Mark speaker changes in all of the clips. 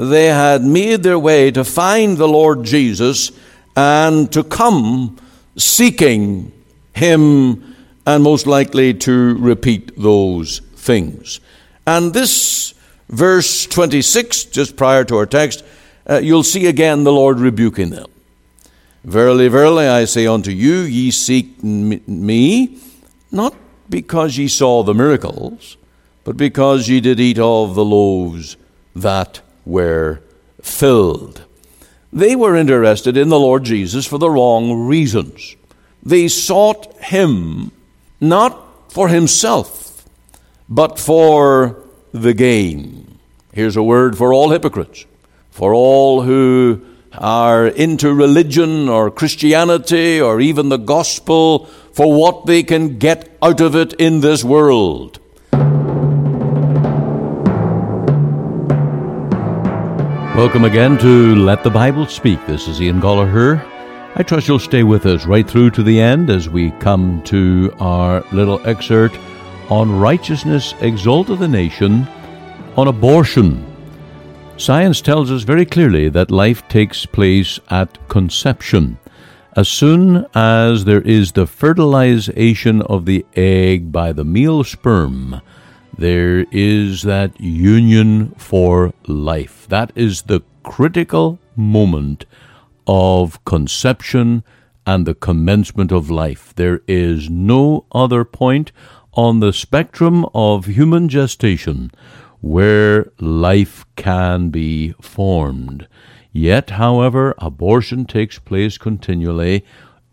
Speaker 1: they had made their way to find the Lord Jesus and to come seeking Him and most likely to repeat those things. And this verse 26, just prior to our text, uh, you'll see again the Lord rebuking them. Verily, verily, I say unto you, ye seek me, not because ye saw the miracles, but because ye did eat of the loaves that were filled. They were interested in the Lord Jesus for the wrong reasons. They sought him not for himself, but for the gain. Here's a word for all hypocrites, for all who are into religion or Christianity or even the gospel for what they can get out of it in this world.
Speaker 2: Welcome again to Let the Bible Speak. This is Ian Goligher. I trust you'll stay with us right through to the end as we come to our little excerpt on righteousness exalteth the nation, on abortion Science tells us very clearly that life takes place at conception. As soon as there is the fertilization of the egg by the male sperm, there is that union for life. That is the critical moment of conception and the commencement of life. There is no other point on the spectrum of human gestation where life can be formed. Yet, however, abortion takes place continually,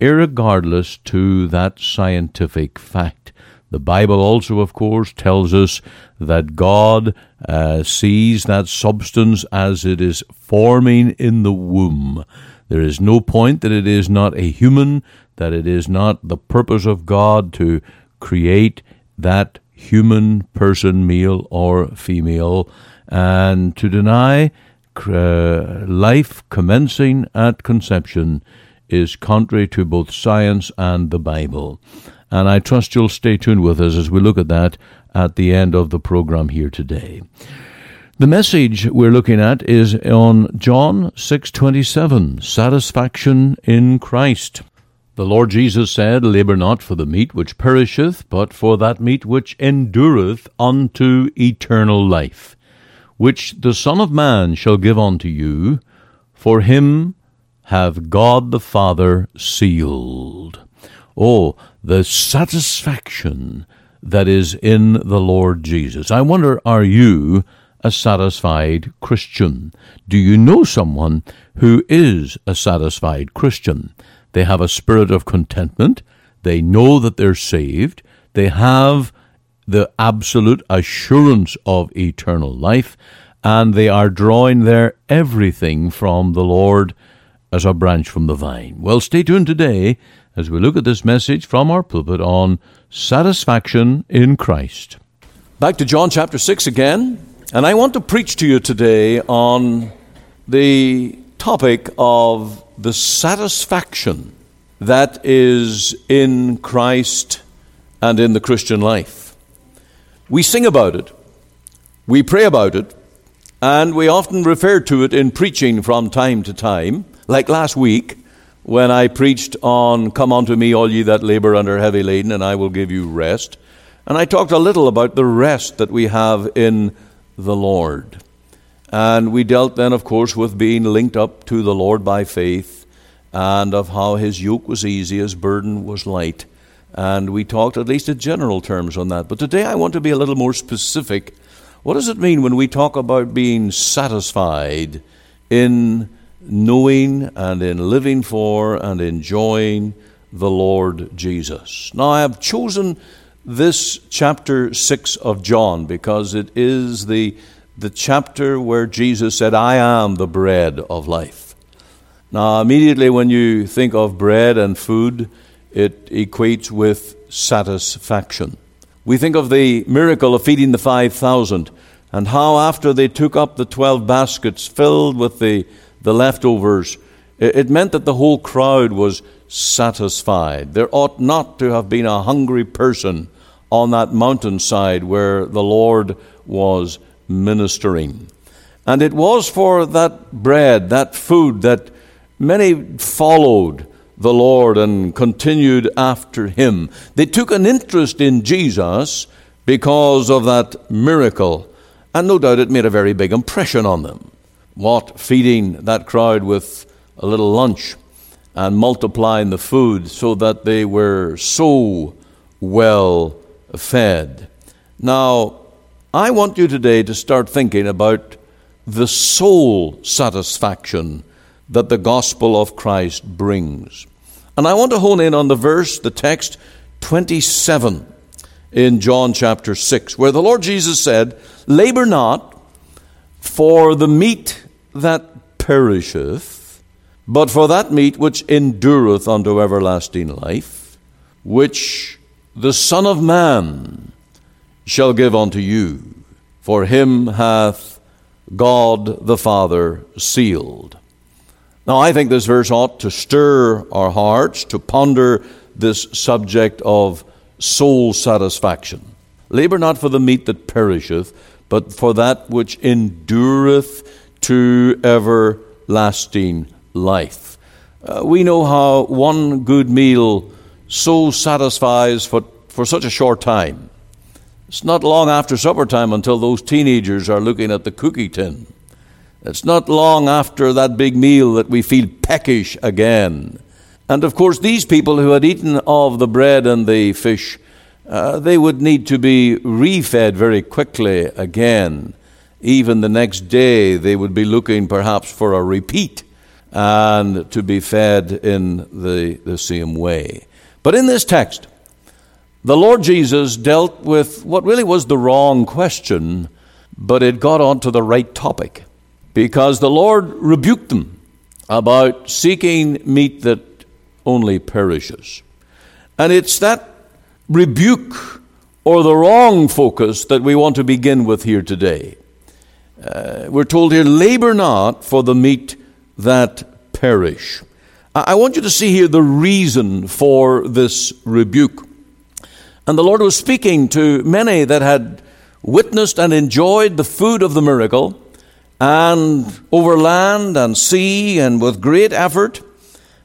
Speaker 2: irregardless to that scientific fact. The Bible also, of course, tells us that God uh, sees that substance as it is forming in the womb. There is no point that it is not a human, that it is not the purpose of God to create that human person, male or female, and to deny uh, life commencing at conception is contrary to both science and the Bible. And I trust you'll stay tuned with us as we look at that at the end of the program here today. The message we're looking at is on John 6:27, satisfaction in Christ. The Lord Jesus said, Labour not for the meat which perisheth, but for that meat which endureth unto eternal life, which the Son of Man shall give unto you, for him have God the Father sealed. Oh, the satisfaction that is in the Lord Jesus. I wonder, are you a satisfied Christian? Do you know someone who is a satisfied Christian? They have a spirit of contentment. They know that they're saved. They have the absolute assurance of eternal life, and they are drawing their everything from the Lord as a branch from the vine. Well, stay tuned today as we look at this message from our pulpit on satisfaction in Christ.
Speaker 1: Back to John chapter 6 again, and I want to preach to you today on the topic of the satisfaction that is in Christ and in the Christian life. We sing about it, we pray about it, and we often refer to it in preaching from time to time, like last week when I preached on Come unto me, all ye that labor under heavy laden, and I will give you rest. And I talked a little about the rest that we have in the Lord. And we dealt then, of course, with being linked up to the Lord by faith and of how his yoke was easy, his burden was light. And we talked at least in general terms on that. But today I want to be a little more specific. What does it mean when we talk about being satisfied in knowing and in living for and enjoying the Lord Jesus? Now, I have chosen this chapter 6 of John because it is the the chapter where Jesus said, I am the bread of life. Now, immediately when you think of bread and food, it equates with satisfaction. We think of the miracle of feeding the 5,000 and how, after they took up the 12 baskets filled with the, the leftovers, it meant that the whole crowd was satisfied. There ought not to have been a hungry person on that mountainside where the Lord was ministering. And it was for that bread, that food, that many followed the Lord and continued after him. They took an interest in Jesus because of that miracle, and no doubt it made a very big impression on them. What feeding that crowd with a little lunch and multiplying the food so that they were so well fed. Now, I want you today to start thinking about the soul satisfaction that the gospel of Christ brings. And I want to hone in on the verse, the text 27 in John chapter 6, where the Lord Jesus said, Labor not for the meat that perisheth, but for that meat which endureth unto everlasting life, which the Son of Man shall give unto you. For him hath God the Father sealed. Now, I think this verse ought to stir our hearts to ponder this subject of soul satisfaction. Labor not for the meat that perisheth, but for that which endureth to everlasting life. Uh, we know how one good meal so satisfies for, for such a short time. It's not long after supper time until those teenagers are looking at the cookie tin. It's not long after that big meal that we feel peckish again. And of course, these people who had eaten of the bread and the fish, uh, they would need to be refed very quickly again. Even the next day, they would be looking perhaps for a repeat and to be fed in the, the same way. But in this text, the Lord Jesus dealt with what really was the wrong question, but it got onto the right topic because the Lord rebuked them about seeking meat that only perishes. And it's that rebuke or the wrong focus that we want to begin with here today. Uh, we're told here, labor not for the meat that perish. I want you to see here the reason for this rebuke. And the Lord was speaking to many that had witnessed and enjoyed the food of the miracle, and over land and sea, and with great effort,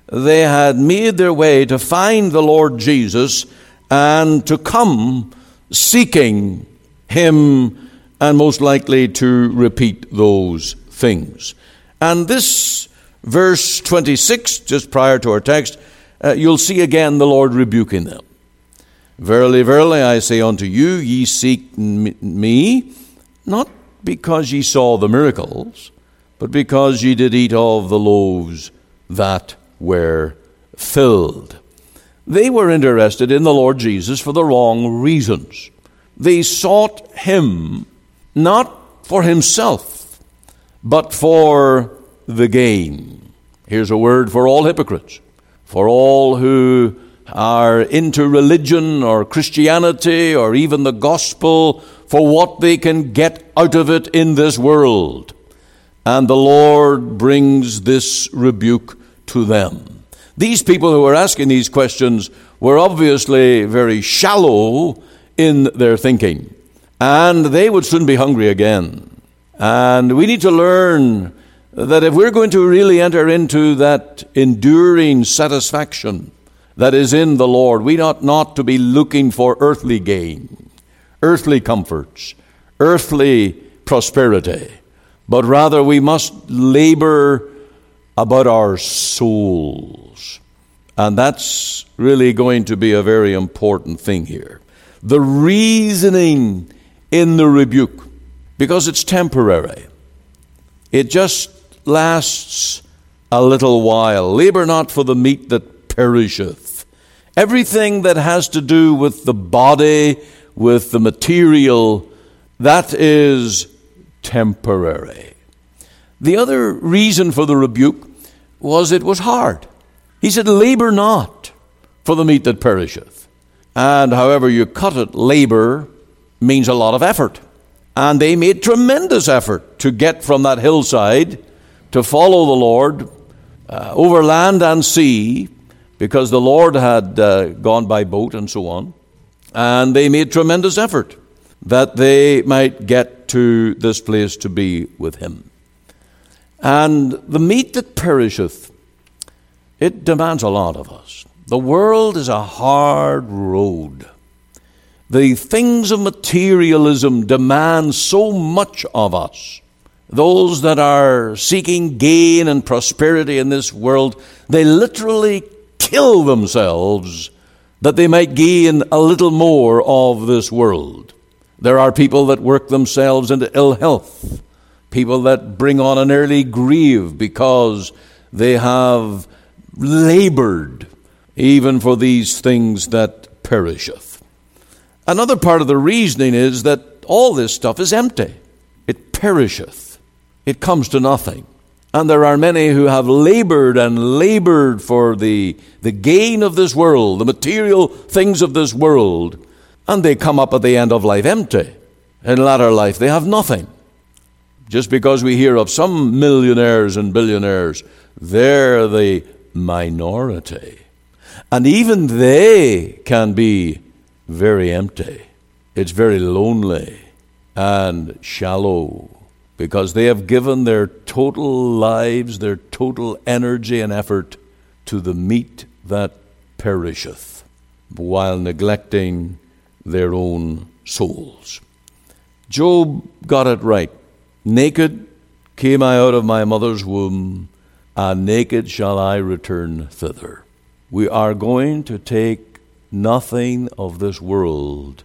Speaker 1: they had made their way to find the Lord Jesus and to come seeking Him, and most likely to repeat those things. And this verse 26, just prior to our text, uh, you'll see again the Lord rebuking them. Verily, verily, I say unto you, ye seek me, not because ye saw the miracles, but because ye did eat of the loaves that were filled. They were interested in the Lord Jesus for the wrong reasons. They sought him not for himself, but for the gain. Here's a word for all hypocrites, for all who are into religion or Christianity or even the gospel for what they can get out of it in this world. And the Lord brings this rebuke to them. These people who were asking these questions were obviously very shallow in their thinking, and they would soon be hungry again. And we need to learn that if we're going to really enter into that enduring satisfaction that is in the Lord, we ought not to be looking for earthly gain, earthly comforts, earthly prosperity, but rather we must labor about our souls. And that's really going to be a very important thing here. The reasoning in the rebuke, because it's temporary, it just lasts a little while. Labor not for the meat that perisheth. Everything that has to do with the body, with the material, that is temporary. The other reason for the rebuke was it was hard. He said, Labor not for the meat that perisheth. And however you cut it, labor means a lot of effort. And they made tremendous effort to get from that hillside to follow the Lord uh, over land and sea because the Lord had uh, gone by boat and so on. And they made tremendous effort that they might get to this place to be with Him. And the meat that perisheth, it demands a lot of us. The world is a hard road. The things of materialism demand so much of us. Those that are seeking gain and prosperity in this world, they literally kill themselves that they might gain a little more of this world. There are people that work themselves into ill health, people that bring on an early grieve because they have labored even for these things that perisheth. Another part of the reasoning is that all this stuff is empty. It perisheth. It comes to nothing. And there are many who have labored and labored for the, the gain of this world, the material things of this world, and they come up at the end of life empty. In latter life, they have nothing. Just because we hear of some millionaires and billionaires, they're the minority. And even they can be very empty. It's very lonely and shallow because they have given their total lives, their total energy and effort to the meat that perisheth while neglecting their own souls. Job got it right. Naked came I out of my mother's womb, and naked shall I return thither. We are going to take nothing of this world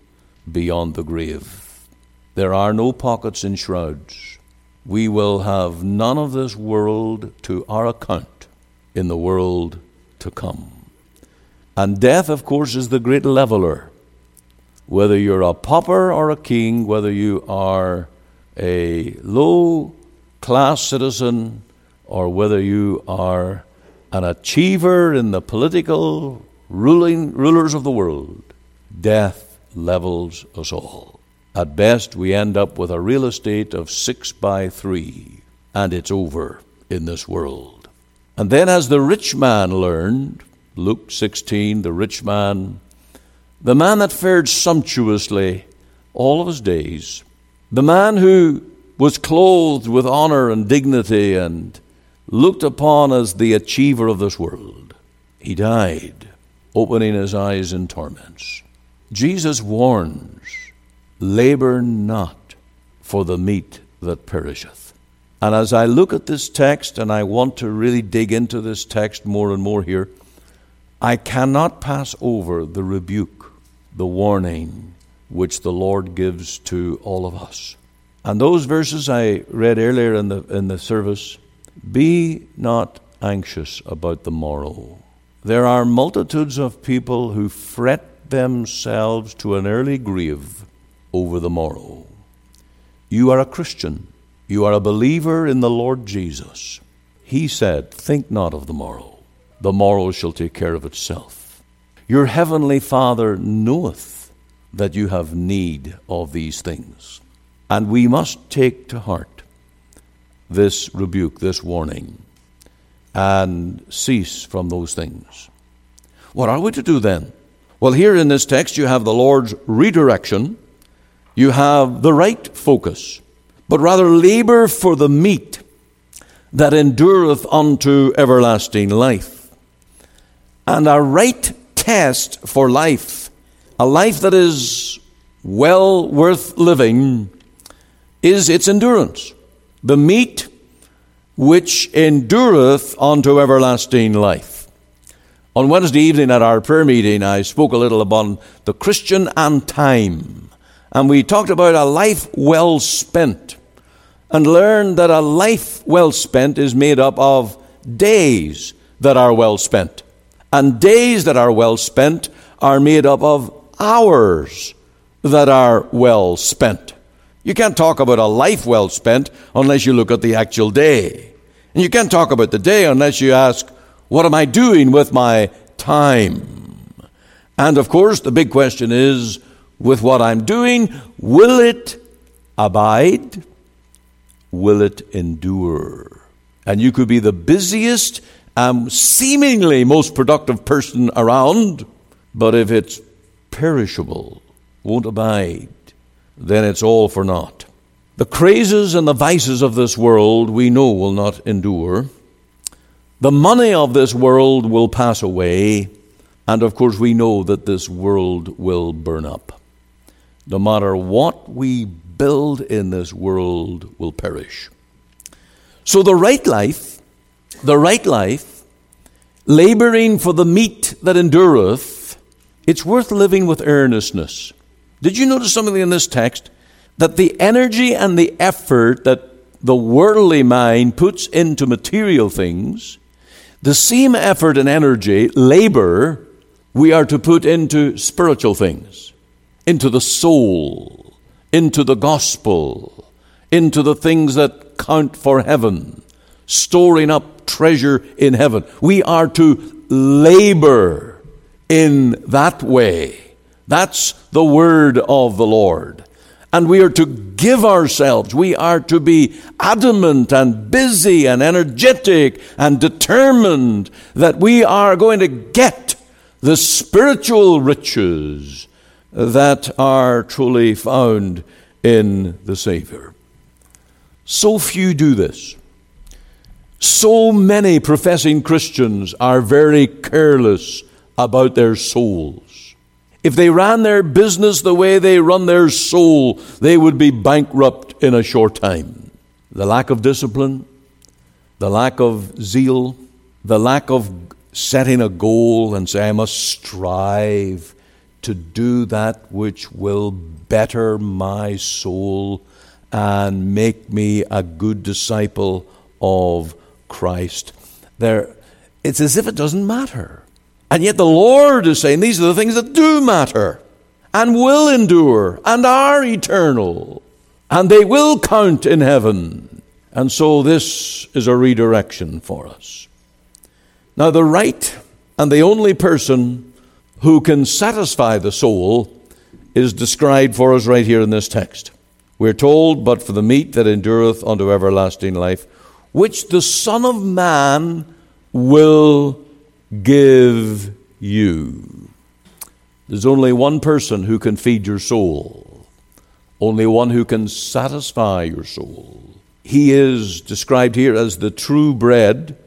Speaker 1: beyond the grave. There are no pockets in shrouds. We will have none of this world to our account in the world to come. And death, of course, is the great leveler. Whether you're a pauper or a king, whether you are a low class citizen, or whether you are an achiever in the political ruling rulers of the world, death levels us all. At best, we end up with a real estate of six by three, and it's over in this world. And then, as the rich man learned, Luke 16, the rich man, the man that fared sumptuously all of his days, the man who was clothed with honor and dignity and looked upon as the achiever of this world, he died opening his eyes in torments. Jesus warns, labor not for the meat that perisheth. And as I look at this text, and I want to really dig into this text more and more here, I cannot pass over the rebuke, the warning which the Lord gives to all of us. And those verses I read earlier in the, in the service be not anxious about the morrow. There are multitudes of people who fret themselves to an early grave over the morrow. You are a Christian. You are a believer in the Lord Jesus. He said, Think not of the morrow. The morrow shall take care of itself. Your heavenly Father knoweth that you have need of these things. And we must take to heart this rebuke, this warning and cease from those things. What are we to do then? Well, here in this text, you have the Lord's redirection, you have the right focus, but rather labor for the meat that endureth unto everlasting life. And a right test for life, a life that is well worth living, is its endurance. The meat which endureth unto everlasting life. On Wednesday evening at our prayer meeting, I spoke a little about the Christian and time. And we talked about a life well spent and learned that a life well spent is made up of days that are well spent. And days that are well spent are made up of hours that are well spent. You can't talk about a life well spent unless you look at the actual day. And you can't talk about the day unless you ask, what am I doing with my time? And of course, the big question is, with what I'm doing, will it abide? Will it endure? And you could be the busiest and seemingly most productive person around, but if it's perishable, won't abide, then it's all for naught. The crazes and the vices of this world we know will not endure. The money of this world will pass away. And of course, we know that this world will burn up. No matter what we build in this world will perish. So, the right life, the right life, laboring for the meat that endureth, it's worth living with earnestness. Did you notice something in this text? That the energy and the effort that the worldly mind puts into material things, the same effort and energy, labor, we are to put into spiritual things, into the soul, into the gospel, into the things that count for heaven, storing up treasure in heaven. We are to labor in that way. That's the word of the Lord. And we are to give ourselves. We are to be adamant and busy and energetic and determined that we are going to get the spiritual riches that are truly found in the Savior. So few do this. So many professing Christians are very careless about their souls. If they ran their business the way they run their soul, they would be bankrupt in a short time. The lack of discipline, the lack of zeal, the lack of setting a goal and say, I must strive to do that which will better my soul and make me a good disciple of Christ. There, it's as if it doesn't matter. And yet the Lord is saying these are the things that do matter and will endure and are eternal and they will count in heaven. And so this is a redirection for us. Now, the right and the only person who can satisfy the soul is described for us right here in this text. We're told, but for the meat that endureth unto everlasting life, which the Son of Man will give you. There's only one person who can feed your soul, only one who can satisfy your soul. He is described here as the true bread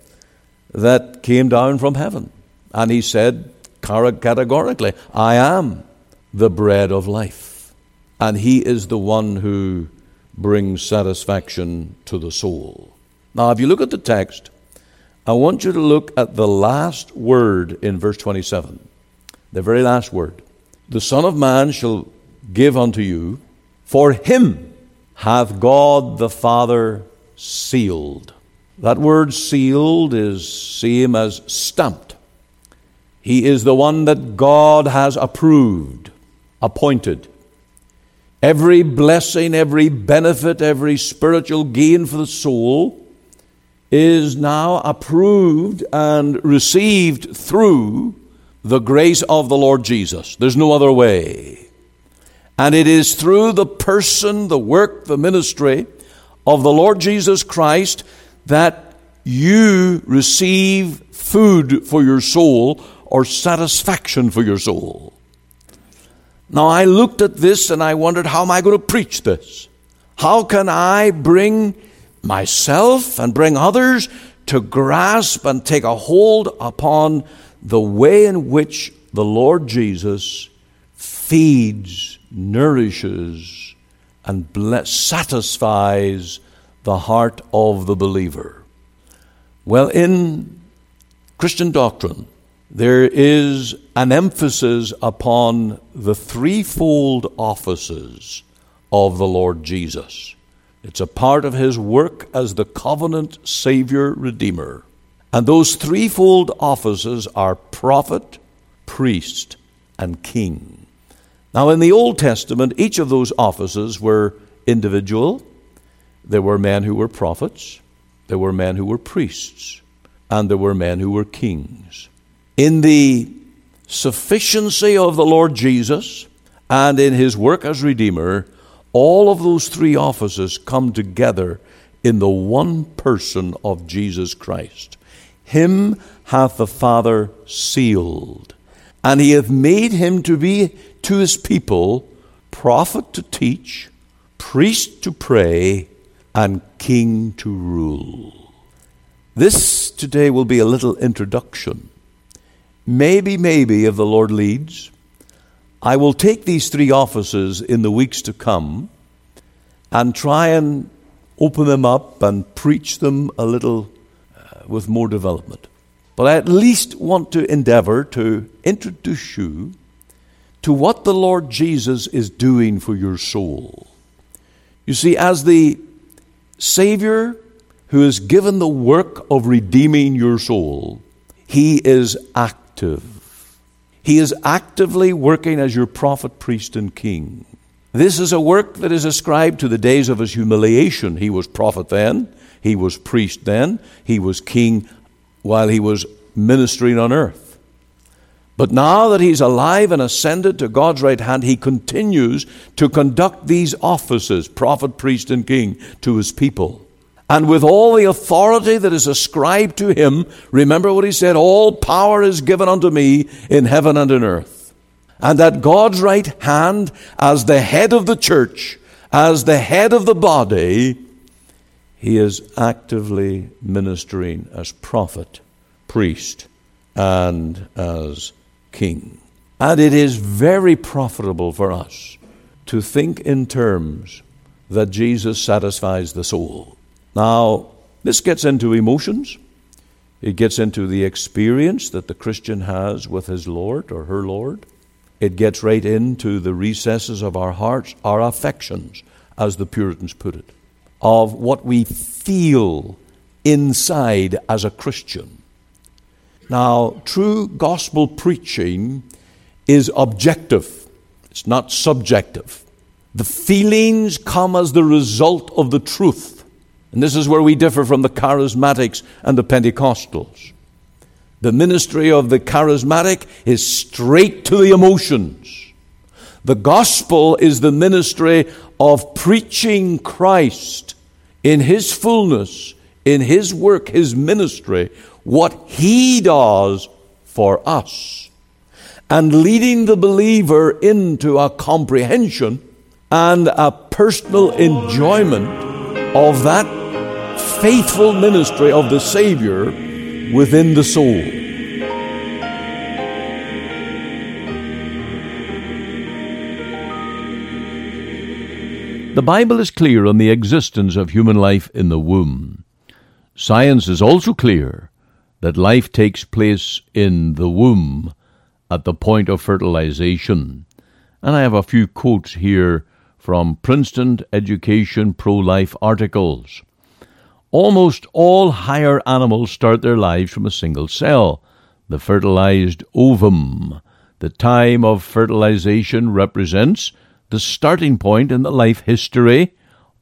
Speaker 1: that came down from heaven. And he said categorically, I am the bread of life. And he is the one who brings satisfaction to the soul. Now, if you look at the text, I want you to look at the last word in verse 27. The very last word. The Son of Man shall give unto you, for him hath God the Father sealed. That word sealed is same as stamped. He is the one that God has approved, appointed. Every blessing, every benefit, every spiritual gain for the soul is now approved and received through the grace of the Lord Jesus. There's no other way. And it is through the person, the work, the ministry of the Lord Jesus Christ that you receive food for your soul or satisfaction for your soul. Now, I looked at this and I wondered, how am I going to preach this? How can I bring myself and bring others to grasp and take a hold upon the way in which the Lord Jesus feeds, nourishes, and satisfies the heart of the believer. Well, in Christian doctrine, there is an emphasis upon the threefold offices of the Lord Jesus. It's a part of his work as the covenant Savior Redeemer. And those threefold offices are prophet, priest, and king. Now, in the Old Testament, each of those offices were individual. There were men who were prophets, there were men who were priests, and there were men who were kings. In the sufficiency of the Lord Jesus and in his work as Redeemer, all of those three offices come together in the one person of Jesus Christ. Him hath the Father sealed, and he hath made him to be to his people prophet to teach, priest to pray, and king to rule. This today will be a little introduction. Maybe, maybe, if the Lord leads, I will take these three offices in the weeks to come and try and open them up and preach them a little uh, with more development. But I at least want to endeavor to introduce you to what the Lord Jesus is doing for your soul. You see, as the Savior who has given the work of redeeming your soul, He is active. He is actively working as your prophet, priest, and king. This is a work that is ascribed to the days of his humiliation. He was prophet then, he was priest then, he was king while he was ministering on earth. But now that he's alive and ascended to God's right hand, he continues to conduct these offices, prophet, priest, and king, to his people. And with all the authority that is ascribed to him, remember what he said all power is given unto me in heaven and in earth and at God's right hand as the head of the church, as the head of the body, he is actively ministering as prophet, priest, and as king. And it is very profitable for us to think in terms that Jesus satisfies the soul. Now, this gets into emotions. It gets into the experience that the Christian has with his Lord or her Lord. It gets right into the recesses of our hearts, our affections, as the Puritans put it, of what we feel inside as a Christian. Now, true gospel preaching is objective, it's not subjective. The feelings come as the result of the truth. And this is where we differ from the charismatics and the Pentecostals. The ministry of the charismatic is straight to the emotions. The gospel is the ministry of preaching Christ in his fullness, in his work, his ministry, what he does for us, and leading the believer into a comprehension and a personal enjoyment of that faithful ministry of the Savior within the soul.
Speaker 2: The Bible is clear on the existence of human life in the womb. Science is also clear that life takes place in the womb at the point of fertilization. And I have a few quotes here from Princeton Education Pro Life articles. Almost all higher animals start their lives from a single cell, the fertilized ovum. The time of fertilization represents the starting point in the life history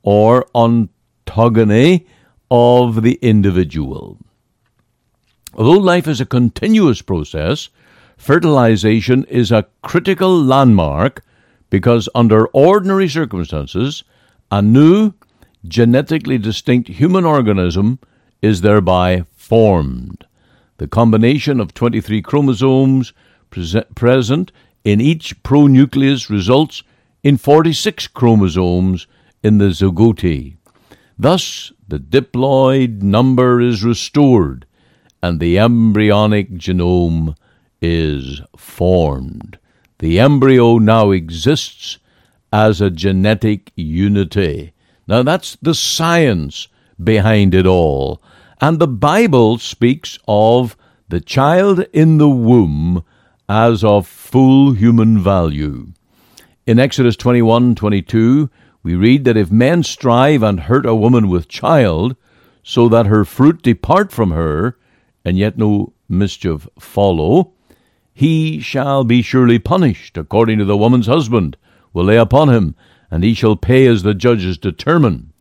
Speaker 2: or ontogeny of the individual. Although life is a continuous process, fertilization is a critical landmark because under ordinary circumstances, a new genetically distinct human organism is thereby formed. The combination of 23 chromosomes present in each pronucleus results in 46 chromosomes in the zygote. Thus, the diploid number is restored and the embryonic genome is formed. The embryo now exists as a genetic unity now, that's the science behind it all. And the Bible speaks of the child in the womb as of full human value. In Exodus 21 22, we read that if men strive and hurt a woman with child, so that her fruit depart from her, and yet no mischief follow, he shall be surely punished, according to the woman's husband will lay upon him, and he shall pay as the judges determine.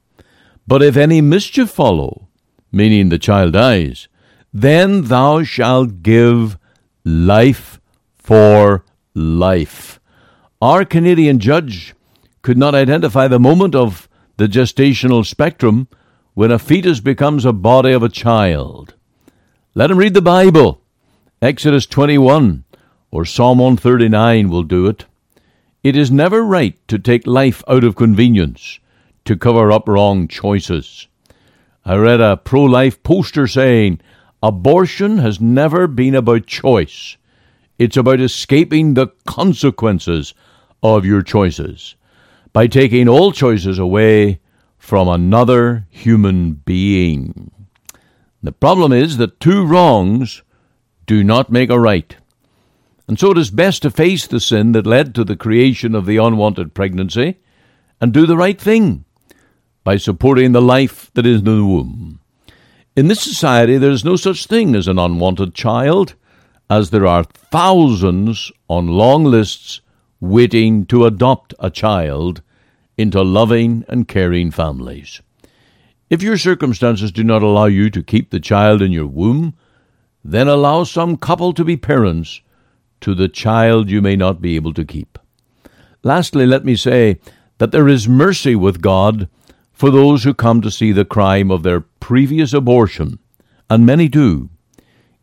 Speaker 2: But if any mischief follow, meaning the child dies, then thou shalt give life for life. Our Canadian judge could not identify the moment of the gestational spectrum when a fetus becomes a body of a child. Let him read the Bible. Exodus 21 or Psalm 139 will do it. It is never right to take life out of convenience, to cover up wrong choices. I read a pro life poster saying, Abortion has never been about choice. It's about escaping the consequences of your choices by taking all choices away from another human being. The problem is that two wrongs do not make a right. And so it is best to face the sin that led to the creation of the unwanted pregnancy and do the right thing by supporting the life that is in the womb. In this society, there is no such thing as an unwanted child, as there are thousands on long lists waiting to adopt a child into loving and caring families. If your circumstances do not allow you to keep the child in your womb, then allow some couple to be parents to the child you may not be able to keep. Lastly, let me say that there is mercy with God for those who come to see the crime of their previous abortion, and many do.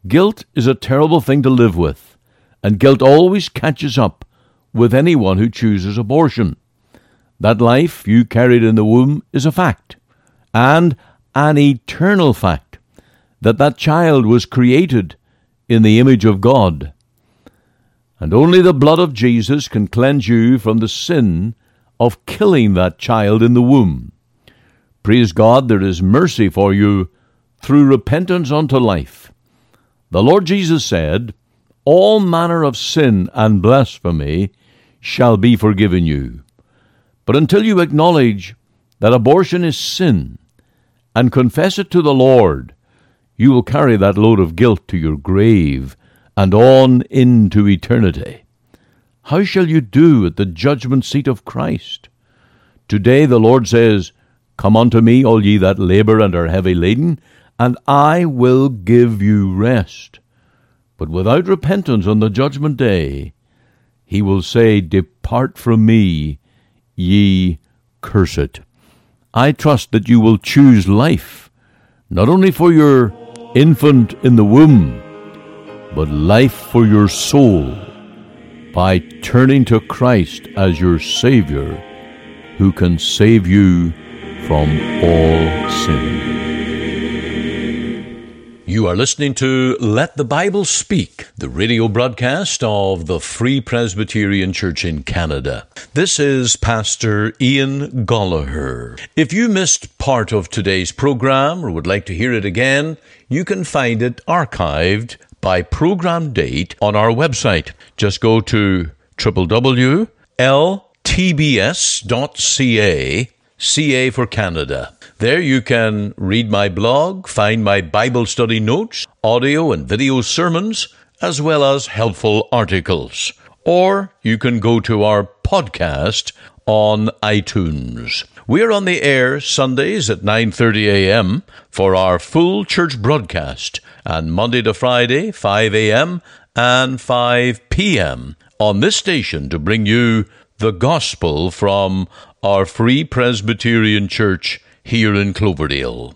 Speaker 2: Guilt is a terrible thing to live with, and guilt always catches up with anyone who chooses abortion. That life you carried in the womb is a fact and an eternal fact that that child was created in the image of God. And only the blood of Jesus can cleanse you from the sin of killing that child in the womb. Praise God, there is mercy for you through repentance unto life. The Lord Jesus said, All manner of sin and blasphemy shall be forgiven you. But until you acknowledge that abortion is sin, and confess it to the Lord, you will carry that load of guilt to your grave and on into eternity. How shall you do at the judgment seat of Christ? Today the Lord says, Come unto me, all ye that labor and are heavy laden, and I will give you rest. But without repentance on the judgment day, he will say, Depart from me, ye cursed. I trust that you will choose life, not only for your infant in the womb, but life for your soul by turning to Christ as your Savior, who can save you from all sin.
Speaker 1: You are listening to Let the Bible Speak, the radio broadcast of the Free Presbyterian Church in Canada. This is Pastor Ian Goligher. If you missed part of today's program or would like to hear it again, you can find it archived by program date on our website. Just go to www.ltbs.ca, CA for Canada. There you can read my blog, find my Bible study notes, audio and video sermons, as well as helpful articles. Or you can go to our podcast on iTunes. We're on the air Sundays at 9:30 a.m. for our full church broadcast and Monday to Friday 5 a.m. and 5 p.m. on this station to bring you the gospel from our Free Presbyterian Church here in Cloverdale.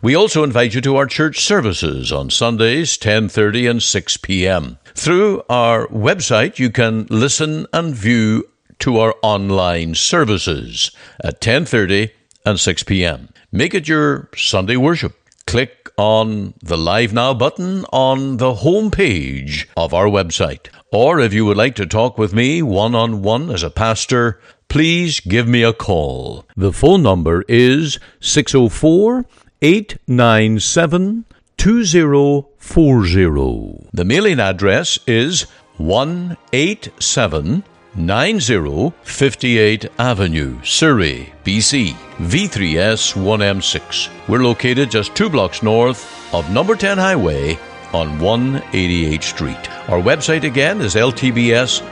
Speaker 1: We also invite you to our church services on Sundays 10:30 and 6 p.m. Through our website you can listen and view to our online services at 10:30 and 6 p.m. Make it your Sunday worship. Click on the Live Now button on the home page of our website. Or if you would like to talk with me one on one as a pastor, please give me a call. The phone number is 604 897 2040. The mailing address is 187 9058 Avenue, Surrey, BC, V3S 1M6. We're located just two blocks north of number 10 Highway on 188th Street. Our website again is ltbs.ca.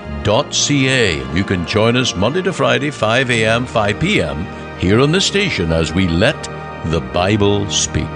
Speaker 1: You can join us Monday to Friday, 5 a.m., 5 p.m. here on the station as we let the Bible speak.